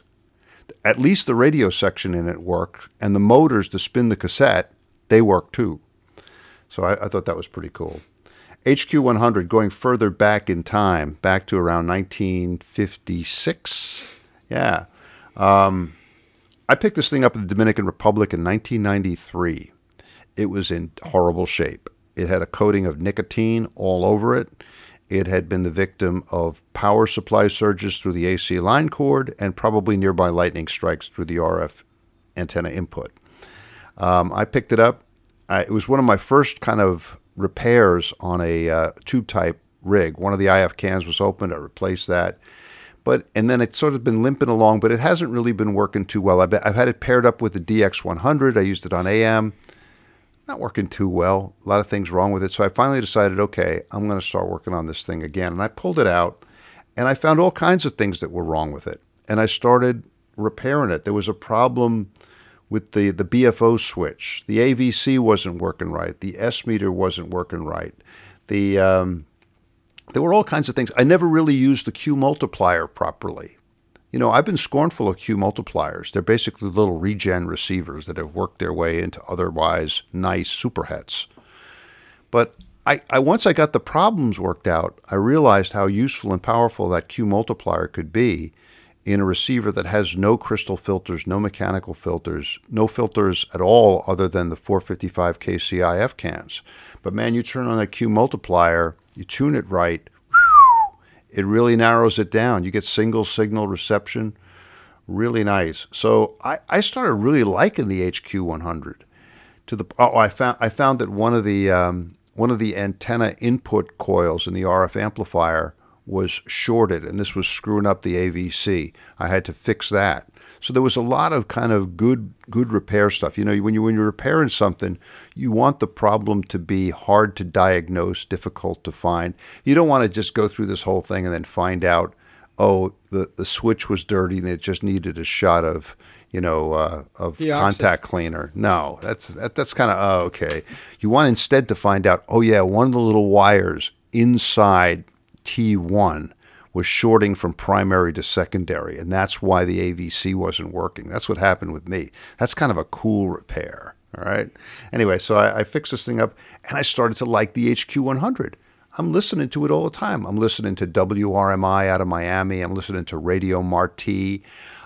At least the radio section in it worked, and the motors to spin the cassette, they work too. So I, I thought that was pretty cool. HQ 100 going further back in time, back to around 1956. Yeah. Um, I picked this thing up in the Dominican Republic in 1993. It was in horrible shape. It had a coating of nicotine all over it. It had been the victim of power supply surges through the AC line cord and probably nearby lightning strikes through the RF antenna input. Um, I picked it up. I, it was one of my first kind of repairs on a uh, tube type rig. One of the IF cans was opened. I replaced that. But and then it's sort of been limping along, but it hasn't really been working too well. I've, I've had it paired up with the DX100. I used it on AM. Not working too well. A lot of things wrong with it. So I finally decided, okay, I'm going to start working on this thing again. And I pulled it out, and I found all kinds of things that were wrong with it. And I started repairing it. There was a problem with the, the BFO switch. The AVC wasn't working right. The S meter wasn't working right. The um, there were all kinds of things. I never really used the Q multiplier properly. You know, I've been scornful of Q multipliers. They're basically little regen receivers that have worked their way into otherwise nice superhets. But I, I once I got the problems worked out, I realized how useful and powerful that Q multiplier could be in a receiver that has no crystal filters, no mechanical filters, no filters at all other than the 455 KCIF cans. But man, you turn on that Q multiplier, you tune it right, it really narrows it down. You get single signal reception, really nice. So I, I started really liking the HQ100. To the oh, I found I found that one of the um, one of the antenna input coils in the RF amplifier was shorted, and this was screwing up the AVC. I had to fix that. So there was a lot of kind of good good repair stuff. You know, when you when you're repairing something, you want the problem to be hard to diagnose, difficult to find. You don't want to just go through this whole thing and then find out, oh, the the switch was dirty and it just needed a shot of you know uh, of Deoxit. contact cleaner. No, that's that, that's kind of oh, okay. You want instead to find out, oh yeah, one of the little wires inside T1 was shorting from primary to secondary, and that's why the AVC wasn't working. That's what happened with me. That's kind of a cool repair. All right. Anyway, so I, I fixed this thing up, and I started to like the HQ100. I'm listening to it all the time. I'm listening to WRMI out of Miami. I'm listening to Radio Marti.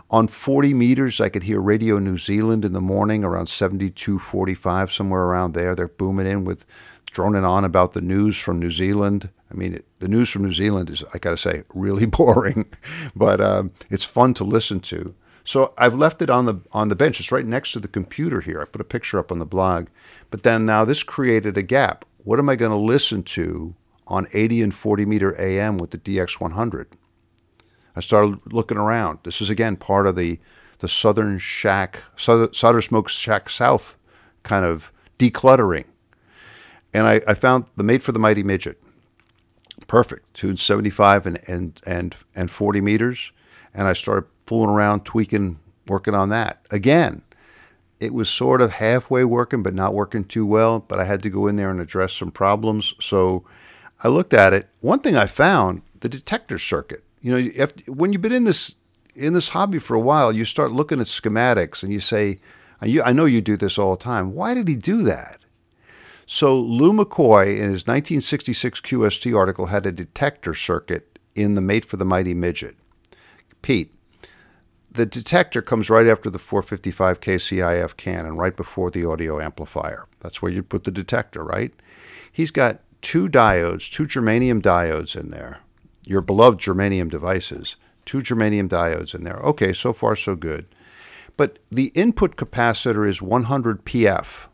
On 40 meters, I could hear Radio New Zealand in the morning around 7245, somewhere around there. They're booming in with droning on about the news from New Zealand. I mean, it, the news from New Zealand is, I got to say, really boring, but um, it's fun to listen to. So I've left it on the on the bench. It's right next to the computer here. I put a picture up on the blog. But then now this created a gap. What am I going to listen to on 80 and 40 meter AM with the DX100? I started looking around. This is again part of the the Southern Shack, Southern, Smoke Shack South kind of decluttering. And I, I found the Mate for the Mighty Midget. Perfect. 275 and, and, and, and 40 meters. And I started fooling around, tweaking, working on that. Again, it was sort of halfway working, but not working too well. But I had to go in there and address some problems. So I looked at it. One thing I found the detector circuit. You know, to- when you've been in this in this hobby for a while, you start looking at schematics and you say, I know you do this all the time. Why did he do that? So Lew McCoy, in his 1966 QST article, had a detector circuit in the Mate for the Mighty Midget. Pete, the detector comes right after the 455 KCIF cannon, right before the audio amplifier. That's where you put the detector, right? He's got two diodes, two germanium diodes in there, your beloved germanium devices, two germanium diodes in there. Okay, so far so good. But the input capacitor is 100 PF.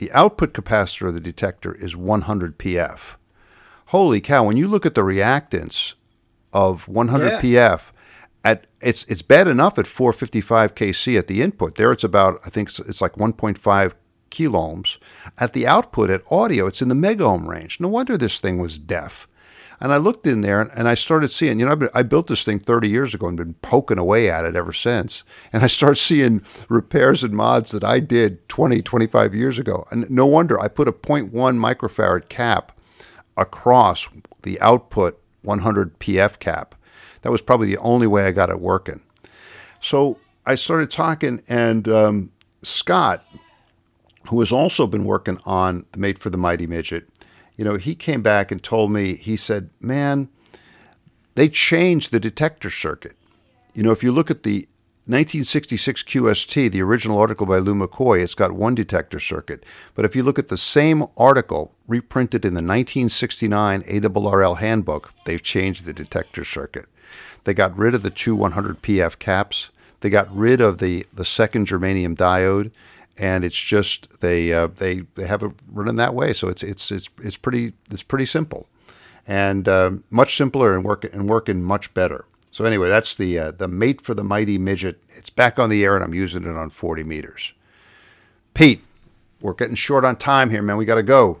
The output capacitor of the detector is 100 PF. Holy cow, when you look at the reactance of 100 PF, at it's it's bad enough at 455 kc at the input. There it's about I think it's, it's like 1.5 kiloohms. At the output at audio, it's in the mega megaohm range. No wonder this thing was deaf. And I looked in there and I started seeing, you know, been, I built this thing 30 years ago and been poking away at it ever since. And I start seeing repairs and mods that I did 20, 25 years ago. And no wonder I put a 0.1 microfarad cap across the output 100 PF cap. That was probably the only way I got it working. So I started talking, and um, Scott, who has also been working on the Mate for the Mighty Midget, you know, he came back and told me, he said, man, they changed the detector circuit. You know, if you look at the 1966 QST, the original article by Lew McCoy, it's got one detector circuit. But if you look at the same article reprinted in the 1969 ARRL handbook, they've changed the detector circuit. They got rid of the two 100 PF caps. They got rid of the, the second germanium diode, and it's just they uh, they they have it running that way. So it's it's it's it's pretty it's pretty simple, and uh, much simpler and work and working much better. So anyway, that's the uh, the mate for the mighty midget. It's back on the air, and I'm using it on 40 meters. Pete, we're getting short on time here, man. We got to go.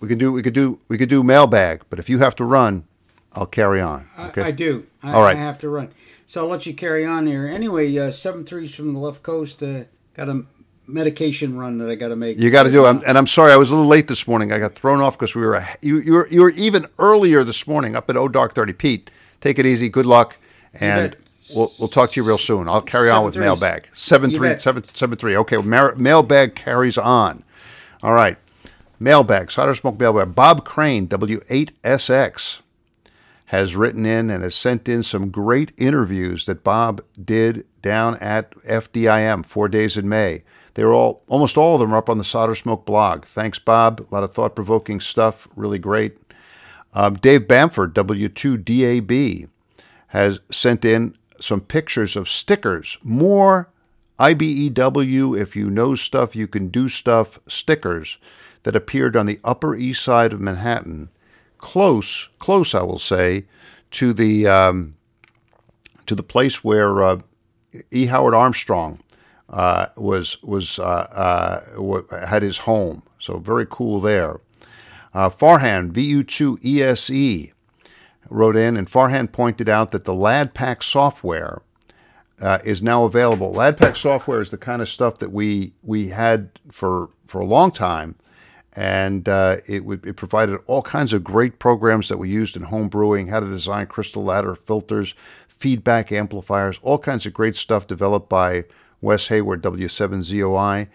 We could do we could do we could do mailbag, but if you have to run, I'll carry on. Okay. I, I do. I, All right. I have to run. So I'll let you carry on here. Anyway, uh, seven threes from the left coast. Uh, got a medication run that I got to make. You got to do it. And I'm sorry, I was a little late this morning. I got thrown off because we were a- you, you were you were even earlier this morning up at O Dark Thirty. Pete, take it easy. Good luck, and we'll we'll talk to you real soon. I'll carry on with threes. mailbag seven three seven seven three. Okay, mar- mailbag carries on. All right, mailbag solder smoke mailbag. Bob Crane W8SX has written in and has sent in some great interviews that Bob did down at FDIM four days in May. They were all, almost all of them are up on the Solder Smoke blog. Thanks, Bob. A lot of thought provoking stuff. Really great. Um, Dave Bamford, W2DAB, has sent in some pictures of stickers. More IBEW, if you know stuff, you can do stuff, stickers that appeared on the Upper East Side of Manhattan close, close, I will say, to the um, to the place where uh, E. Howard Armstrong uh, was was uh, uh had his home. So very cool there. Uh, Farhan VU2 ESE wrote in, and Farhan pointed out that the LADPAC software uh, is now available. LADPAC software is the kind of stuff that we we had for for a long time, and uh, it would it provided all kinds of great programs that we used in home brewing, how to design crystal ladder filters, feedback amplifiers, all kinds of great stuff developed by Wes Hayward W7ZOI.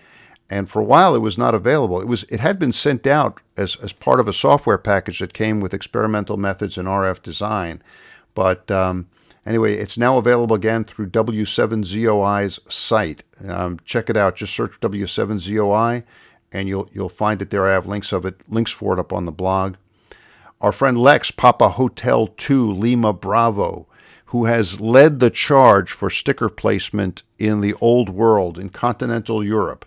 And for a while, it was not available. It was it had been sent out as, as part of a software package that came with experimental methods in RF design, but um, Anyway, it's now available again through W7ZOI's site. Um, check it out. Just search W7ZOI, and you'll you'll find it there. I have links of it, links for it up on the blog. Our friend Lex, Papa Hotel Two Lima Bravo, who has led the charge for sticker placement in the old world in continental Europe.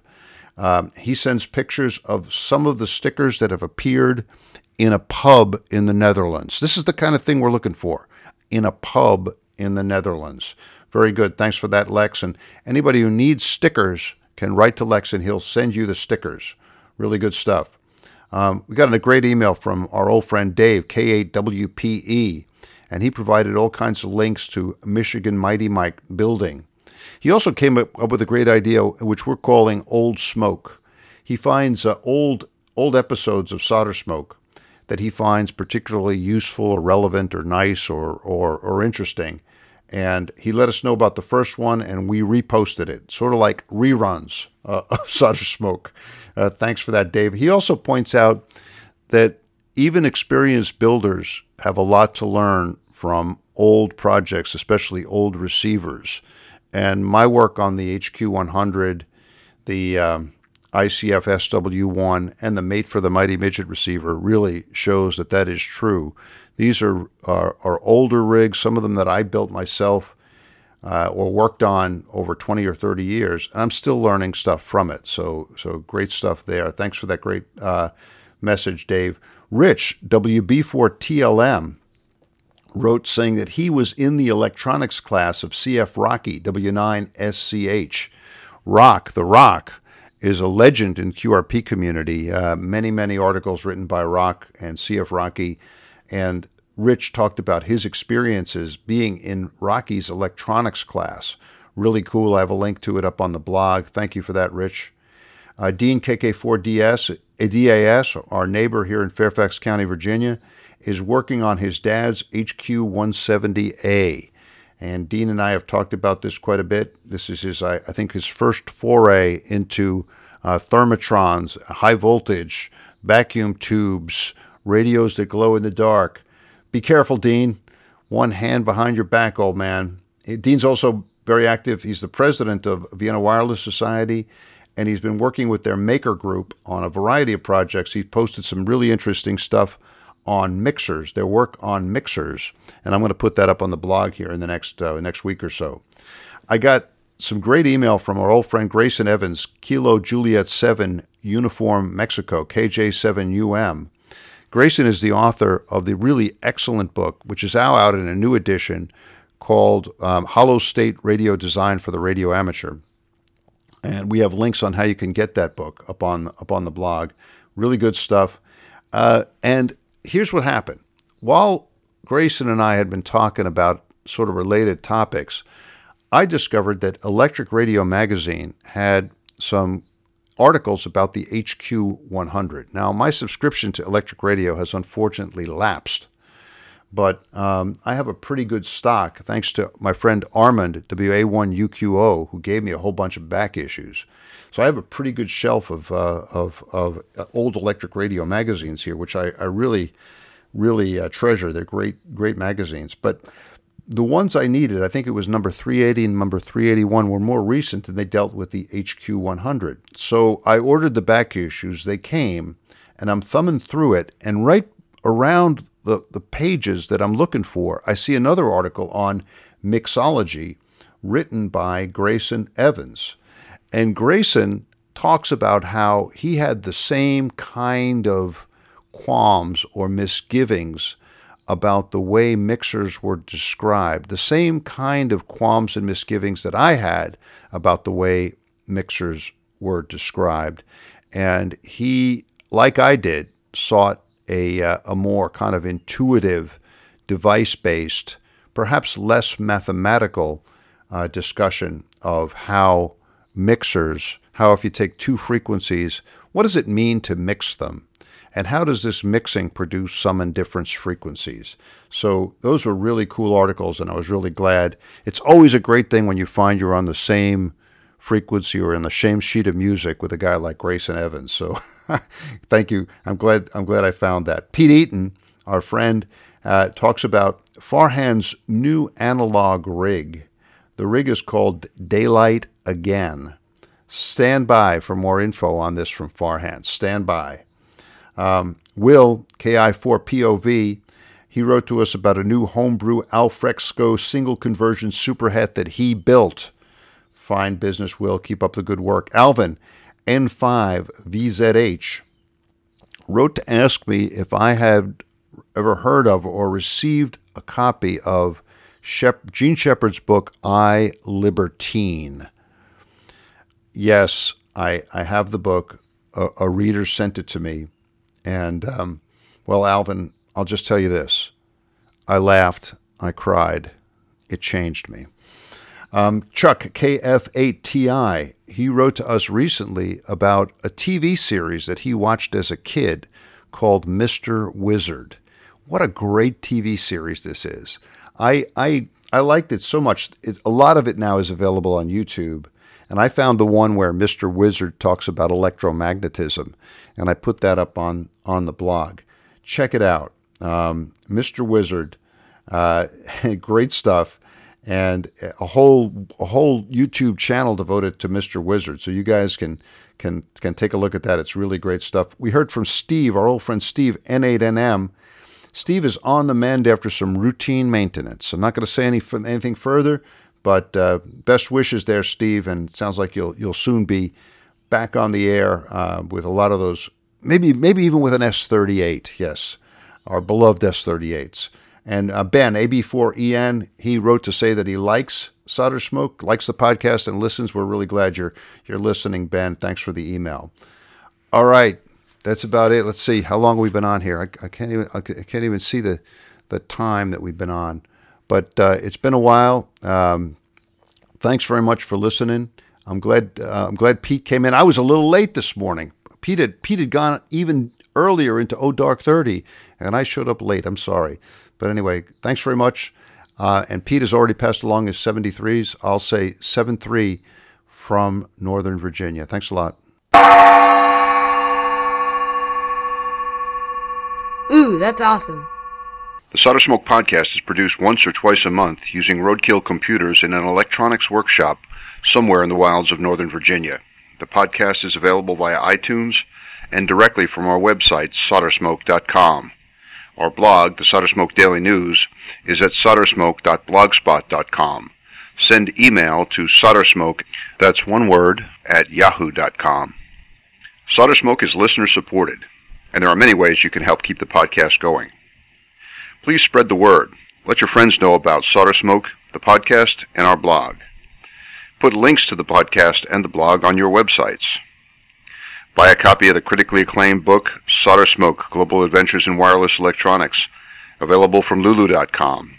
Um, he sends pictures of some of the stickers that have appeared in a pub in the Netherlands. This is the kind of thing we're looking for in a pub in the Netherlands. Very good. Thanks for that, Lex. And anybody who needs stickers can write to Lex and he'll send you the stickers. Really good stuff. Um, we got a great email from our old friend Dave, K8WPE, and he provided all kinds of links to Michigan Mighty Mike building. He also came up with a great idea, which we're calling Old Smoke. He finds uh, old old episodes of Solder Smoke that he finds particularly useful or relevant or nice or, or, or interesting. And he let us know about the first one, and we reposted it, sort of like reruns uh, of Solder Smoke. Uh, thanks for that, Dave. He also points out that even experienced builders have a lot to learn from old projects, especially old receivers. And my work on the HQ100, the um, ICF SW1 and the Mate for the Mighty Midget receiver really shows that that is true. These are, are, are older rigs, some of them that I built myself uh, or worked on over 20 or 30 years, and I'm still learning stuff from it. So, so great stuff there. Thanks for that great uh, message, Dave. Rich, WB4TLM, wrote saying that he was in the electronics class of CF Rockey, W9SCH. Rock, the Rock, is a legend in QRP community. Uh, many, many articles written by Rock and CF Rockey. And Rich talked about his experiences being in Rockey's electronics class. Really cool. I have a link to it up on the blog. Thank you for that, Rich. Uh, Dean KK4DS, DAS, our neighbor here in Fairfax County, Virginia, is working on his dad's HQ 170A. And Dean and I have talked about this quite a bit. This is his, I, I think, his first foray into uh, thermotrons, high voltage, vacuum tubes, radios that glow in the dark. Be careful, Dean. One hand behind your back, old man. Dean's also very active. He's the president of Vienna Wireless Society, and he's been working with their maker group on a variety of projects. He's posted some really interesting stuff on mixers, their work on mixers, and I'm going to put that up on the blog here in the next uh, next week or so. I got some great email from our old friend Grayson Evans, Kilo Juliet 7 Uniform Mexico, KJ7UM. Grayson is the author of the really excellent book, which is now out in a new edition called um, Hollow State Radio Design for the Radio Amateur. And we have links on how you can get that book up on up on the blog. Really good stuff. Uh, and here's what happened. While Grayson and I had been talking about sort of related topics, I discovered that Electric Radio Magazine had some articles about the HQ100. Now, my subscription to Electric Radio has unfortunately lapsed, but um, I have a pretty good stock thanks to my friend Armand, WA1UQO, who gave me a whole bunch of back issues. So I have a pretty good shelf of uh, of, of old electric radio magazines here, which I, I really really uh, treasure. They're great great magazines, but the ones I needed, I think it was number 380 and number 381, were more recent and they dealt with the HQ 100. So I ordered the back issues. They came, and I'm thumbing through it, and right around the, the pages that I'm looking for, I see another article on mixology written by Grayson Evans. And Grayson talks about how he had the same kind of qualms or misgivings about the way mixers were described, the same kind of qualms and misgivings that I had about the way mixers were described. And he, like I did, sought a, uh, a more kind of intuitive, device based, perhaps less mathematical uh, discussion of how mixers, how if you take two frequencies, what does it mean to mix them? And how does this mixing produce sum and frequencies? So those were really cool articles, and I was really glad. It's always a great thing when you find you're on the same frequency or in the same sheet of music with a guy like Grayson Evans. So thank you. I'm glad. I'm glad I found that. Pete Eaton, our friend, uh, talks about Farhan's new analog rig. The rig is called Daylight Again. Stand by for more info on this from Farhan. Stand by. Um, Will, KI4POV, he wrote to us about a new homebrew Alfresco single conversion superhet that he built. Fine business, Will. Keep up the good work. Alvin, N5VZH, wrote to ask me if I had ever heard of or received a copy of Shep- Jean Shepherd's book, I Libertine. Yes, I, I have the book. A, a reader sent it to me. And, um, well, Alvin, I'll just tell you this I laughed, I cried, it changed me. Um, Chuck, KF8TI, he wrote to us recently about a TV series that he watched as a kid called Mr. Wizard. What a great TV series this is. I, I, I liked it so much. It, a lot of it now is available on YouTube. And I found the one where Mr. Wizard talks about electromagnetism, and I put that up on, on the blog. Check it out. Um, Mr. Wizard, uh, great stuff, and a whole a whole YouTube channel devoted to Mr. Wizard. So you guys can can can take a look at that. It's really great stuff. We heard from Steve, our old friend Steve, N8NM. Steve is on the mend after some routine maintenance. I'm not going to say any anything further, but uh, best wishes there, Steve. And sounds like you'll you'll soon be back on the air uh, with a lot of those. Maybe maybe even with an S38. Yes, our beloved S38s. And uh, Ben, AB4EN, he wrote to say that he likes Solder Smoke, likes the podcast, and listens. We're really glad you're you're listening, Ben. Thanks for the email. All right, that's about it. Let's see how long we've been on here. I, I can't even I can't even see the the time that we've been on, but uh, it's been a while. Um, thanks very much for listening. I'm glad uh, I'm glad Pete came in. I was a little late this morning. Pete had Pete had gone even earlier into Oh Dark Thirty, and I showed up late. I'm sorry. But anyway, thanks very much. Uh, and Pete has already passed along his 73s. I'll say 73 from Northern Virginia. Thanks a lot. Ooh, that's awesome. The Solder Smoke podcast is produced once or twice a month using roadkill computers in an electronics workshop somewhere in the wilds of Northern Virginia. The podcast is available via iTunes and directly from our website, soldersmoke.com. Our blog, the Solder Smoke Daily News, is at soldersmoke.blogspot.com. Send email to soldersmoke, that's one word, at yahoo.com. Solder Smoke is listener supported, and there are many ways you can help keep the podcast going. Please spread the word. Let your friends know about Solder Smoke, the podcast, and our blog. Put links to the podcast and the blog on your websites. Buy a copy of the critically acclaimed book, Solder Smoke Global Adventures in Wireless Electronics, available from Lulu.com.